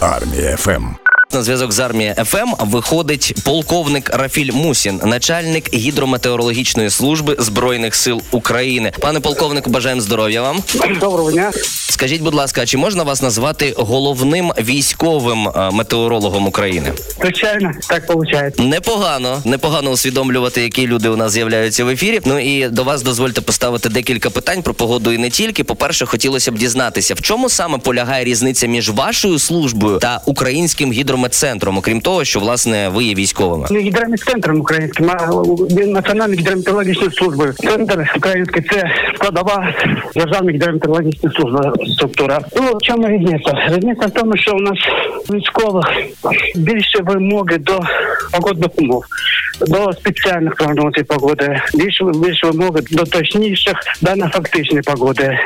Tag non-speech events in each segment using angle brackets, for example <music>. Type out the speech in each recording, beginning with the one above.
Армія ФМ. На зв'язок з армії ФМ виходить полковник Рафіль Мусін, начальник гідрометеорологічної служби збройних сил України. Пане полковнику, бажаємо здоров'я вам. Доброго дня. Скажіть, будь ласка, чи можна вас назвати головним військовим е, метеорологом України? Звичайно, так виходить. Непогано, непогано усвідомлювати, які люди у нас з'являються в ефірі. Ну і до вас дозвольте поставити декілька питань про погоду і не тільки. По перше, хотілося б дізнатися, в чому саме полягає різниця між вашою службою та українським гідрометцентром, окрім того, що власне ви є військовими. Не гідрометцентром українським, а Національною гідрометеорологічною службою. Центр український це складова державної гідрометеорологічної служби структура. Ну, в чому різниця? Різниця в тому, що у нас військових більше вимоги до погодних умов, до спеціальних прогнозів погоди, більше, більше вимоги до точніших да на фактичні погоди.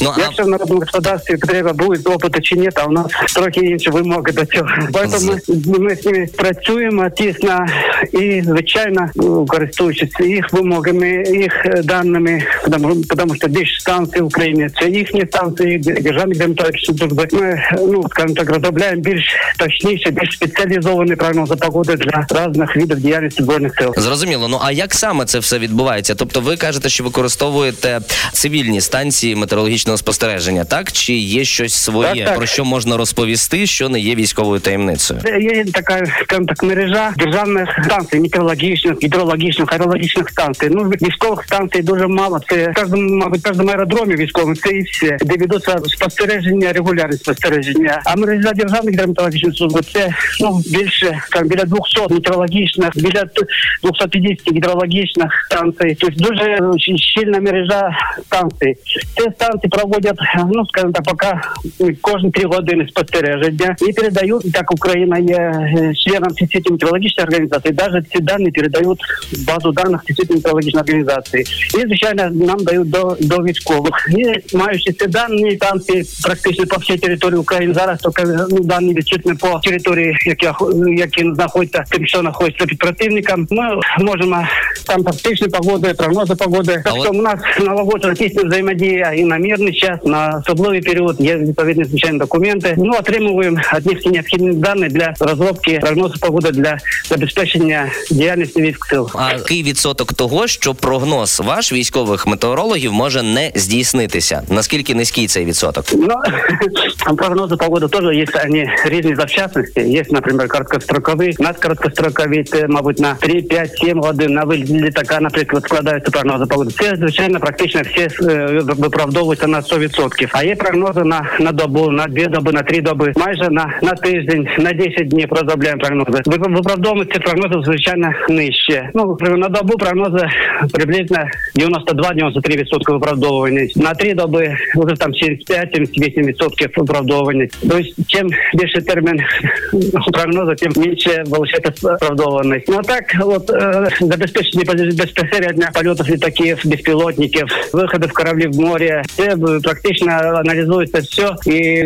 Ну а Якщо в народному господарстві треба буде опиту чи ні, а у нас трохи інші вимоги до цього. Тому ми, ми з ними працюємо тісно і звичайно ну, користуючись їх вимогами, їх е, даними, тому, тому що більше станцій в Україні це їхні станції, державні демократичні служби. Ми ну скажімо так розробляємо більш точніше, більш спеціалізовані прогнози погоди для різних видів діяльності збройних сил. Зрозуміло. Ну а як саме це все відбувається? Тобто, ви кажете, що використовуєте цивільні станції метеорологічного спостереження, так чи є щось своє, Так, так. про що можна розповісти, що не є військовою таємницею? Є така, скажімо так, мережа державних станцій, метеорологічних, гідрологічних, аерологічних станцій. Ну, військових станцій дуже мало. Це кожному, мабуть, кожному аеродромі військовому це і все, де ведуться спостереження, регулярні спостереження. А мережа державних гідрометеорологічних служб це ну більше там біля 200 метеорологічних, біля т- 250 гідрологічних станцій. Тобто дуже е, щільна мережа станцій. Ці станції проводять, ну скажімо так, поки м, кожні три години спостереження і передають, так Україна є е, членом Всесвітньої метеорологічної організації, навіть ці дані передають в базу даних Всесвітньої метеорологічної організації. І, звичайно, нам дають до, до військових. І маючи ці дані, станції практично по всій території України зараз тільки ну, дані відчутні по території, які, які знаходяться, тим, що знаходиться під противником. Ми можемо там фактичні погоди, прогнози погоди. Так що у нас налагоджена тісна взаємодія і на мирний час, на особливий період є відповідні звичайні документи. Ну отримуємо від них всі необхідні дані для розробки прогнозу погоди для забезпечення діяльності військ сил. А який відсоток того, що прогноз ваш військових метеорологів може не здійснитися? Наскільки низький цей відсоток? Ну, <laughs> прогнозы погоды тоже есть, они різні за частности. Есть, например, короткострокові, надкороткострокові, це, мабуть, на 3, 5, 7 годин на виліт літака, наприклад, складаються прогнози погоди. Це, звичайно, практично всі е, виправдовуються на 100%. А є прогнози на, на добу, на 2 доби, на 3 доби, майже на, на тиждень, на 10 днів розробляємо прогнози. Ви- Виправдовують ці прогнози, звичайно, нижче. Ну, на добу прогнози приблизно 92-93% виправдовуваність. На 3 доби вже там 75-78% виправдовуваність. Тобто, чим більше термін <laughs> прогнозу, тим менше виходить виправдованість. Ну а так, от е, забезпечення без- безпосередньо польотів літаків, безпілотників, виходів кораблів в море, це е, практично аналізується все і,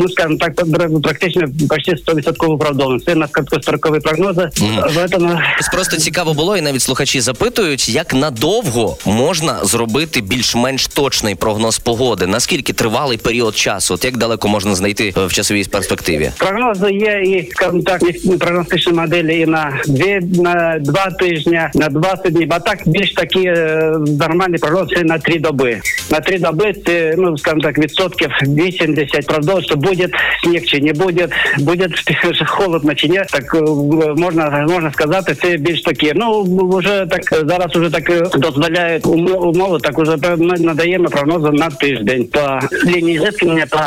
ну скажімо так, практично почти 100% виправдовано. Це на короткострокові прогнози. В этом Просто цікаво було, і навіть слухачі запитують, як надовго можна зробити більш-менш точний прогноз погоди? Наскільки тривалий період часу? От як далеко можна знайти е, в часовій перспективі? Прогнози є і скажімо так, є прогностичні моделі і на дві на два тижні, на 20 днів. А так більш такі е, нормальні прогнози на три доби. На три доби це ну скажімо так, відсотків 80 правдов, що буде сніг чи не буде, буде <laughs> холодно чи ні. Так е, можна можна сказати, це більш такі. Ну вже так зараз уже так е, дозволяють умо- умови. Так уже ми надаємо прогнози на тиждень по лінії зіткнення по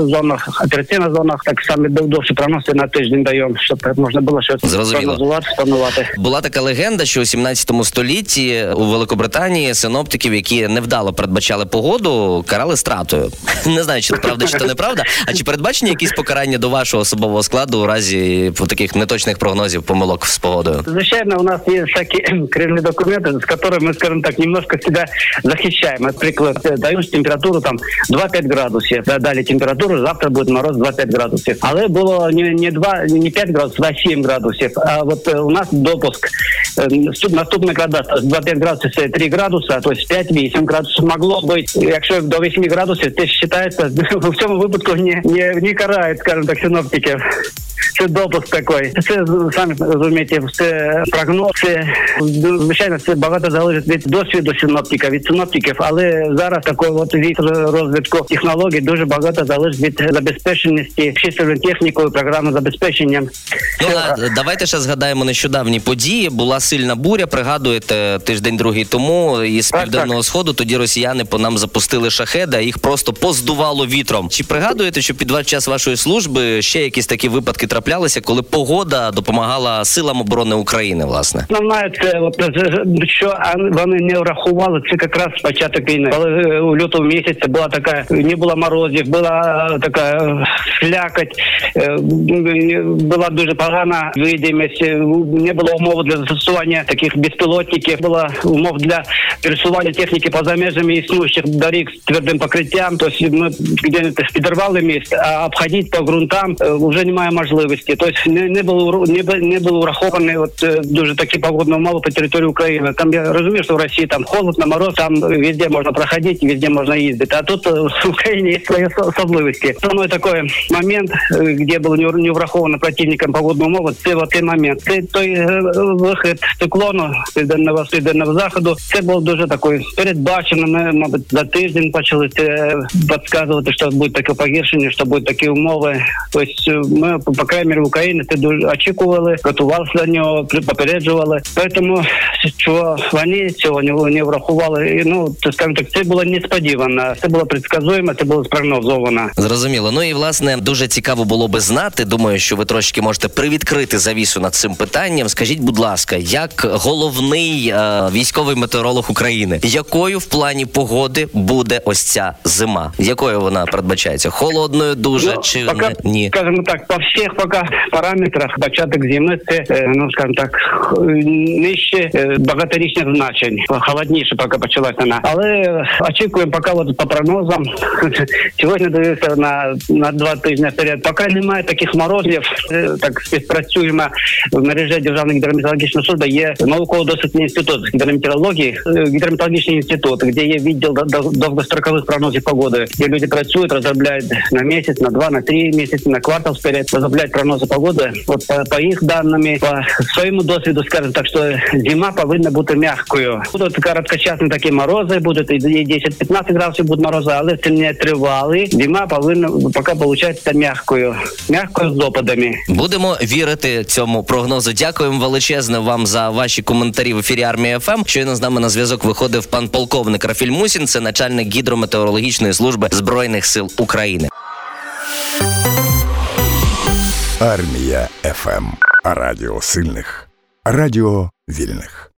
зонах операційних зонах. Так само довше прогнози на тиждень даємо, щоб можна було щось прогнозувати, планувати. Була така легенда, що у 17 столітті у Великобританії синоптиків, які невдало передбачали погоду, карали стратою. Не знаю, чи це правда, чи це неправда. А чи передбачені якісь покарання до вашого особового складу у разі таких неточних прогнозів помилок з погодою? Звичайно, у нас є всякі <clears throat> керівні документи, з которыми мы, скажем так, немножко себя захищаем. Наприклад, е, дають температуру там 2-5 градусів. Да, Далі температуру, завтра буде мороз 2-5 градусів. Але було не, не 2, не 5 градусів, а 7 градусів. А от е, у нас допуск е, наступ- наступний градус 2-5 градусів це 3 градуса, тобто 5-8 градусів могло бути. Якщо до до 8 градусов, это считается, <laughs> в цьому випадку не, не, не карають, скажімо так, синоптиків. Це допуск такий. Це самі розумієте, все прогноз. Це звичайно це багато залежить від досвіду синоптика, від синоптиків, але зараз такий от від розвитку технологій дуже багато залежить від забезпеченості чисельною технікою, програмним забезпеченням. Ну а давайте ще згадаємо нещодавні події. Була сильна буря. Пригадуєте тиждень другий тому із Так, південного сходу. Тоді росіяни по нам запустили шахеди, а їх просто поздувало вітром. Чи пригадуєте, що під час вашої служби ще якісь такі випадки траплялися, коли погода допомагала силам оборони України? Власне, Основне це от, е, що вони не врахували. Це якраз початок війни. Коли е, у лютому місяці була така, не було морозів, була е, така слякоть, е, була дуже погана видимість, не було умов для застосування таких безпілотників, було умов для пересування техніки поза межами існуючих доріг з твердим покриттям. Тобто ми где підірвали міст, а обходити по ґрунтам е, вже немає можливості. Тобто не, не було уру- не, бу- не було враховані от е, дуже такі погодні умови по території України. Там я розумію, що в Росії там холодно, мороз, там везде можна проходити, везде можна їздити. А тут е, в <laughs> Україні є свої осо- особливості. Основний такий момент, е, де було не, не враховано противником погодні умови, це от цей момент. Це той е, вихід циклону з південного з південного заходу. Це був дуже такий передбачено. Ми, мабуть, за тиждень почали це підказувати, що буде таке погіршення, що будуть такі умови. Тобто ми, по крайній мірі, в Україні це дуже очікували, готувалися до нього, попереджували. Тому що вони цього не, врахували. Ну, скажімо так, це було несподівано, це було предсказуемо, це було спрогнозовано. зрозуміло. Ну і власне дуже цікаво було би знати. Думаю, що ви трошки можете привідкрити завісу над цим питанням. Скажіть, будь ласка, як головний е, військовий метеоролог України, якою в плані погоди буде ось ця зима? Якою вона передбачається? Холодною дуже ну, чи пока, ні? Скажімо так, по всіх пока параметрах початок зими це, е, ну скажімо так, нижче е, багаторічних значень. Холодніше поки почалася вона. Але очікуємо, поки от по прогнозам <laughs> сьогодні дивився на, на два тижні вперед. Поки немає таких морозів, е, так співпрацюємо в мережі Державної гідрометеорологічної служби є науково-досвідний інститут гідрометеорології, гідрометеорологічний інститут, де є відділ довгострокового 40-х прогнозів погоди, люди працюють, розробляють на місяць, на два, на три місяці, на квартал вперед, розробляють прогнози погоди. От э, по, по їх даними, по своєму досвіду скажу так, що зима повинна бути м'якою. Будуть короткочасні такі морози, будуть і 10-15 градусів будуть морози, але це не тривали. Зима повинна поки виходить м'якою, м'якою з опадами. Будемо вірити цьому прогнозу. Дякуємо величезне вам за ваші коментарі в ефірі армія ФМ. Щойно з нами на зв'язок виходив пан полковник Рафіль Мусин, це начальник гід гідрометеорологічної служби збройних сил України. Армія ФМ. Радіо сильних. Радіо вільних.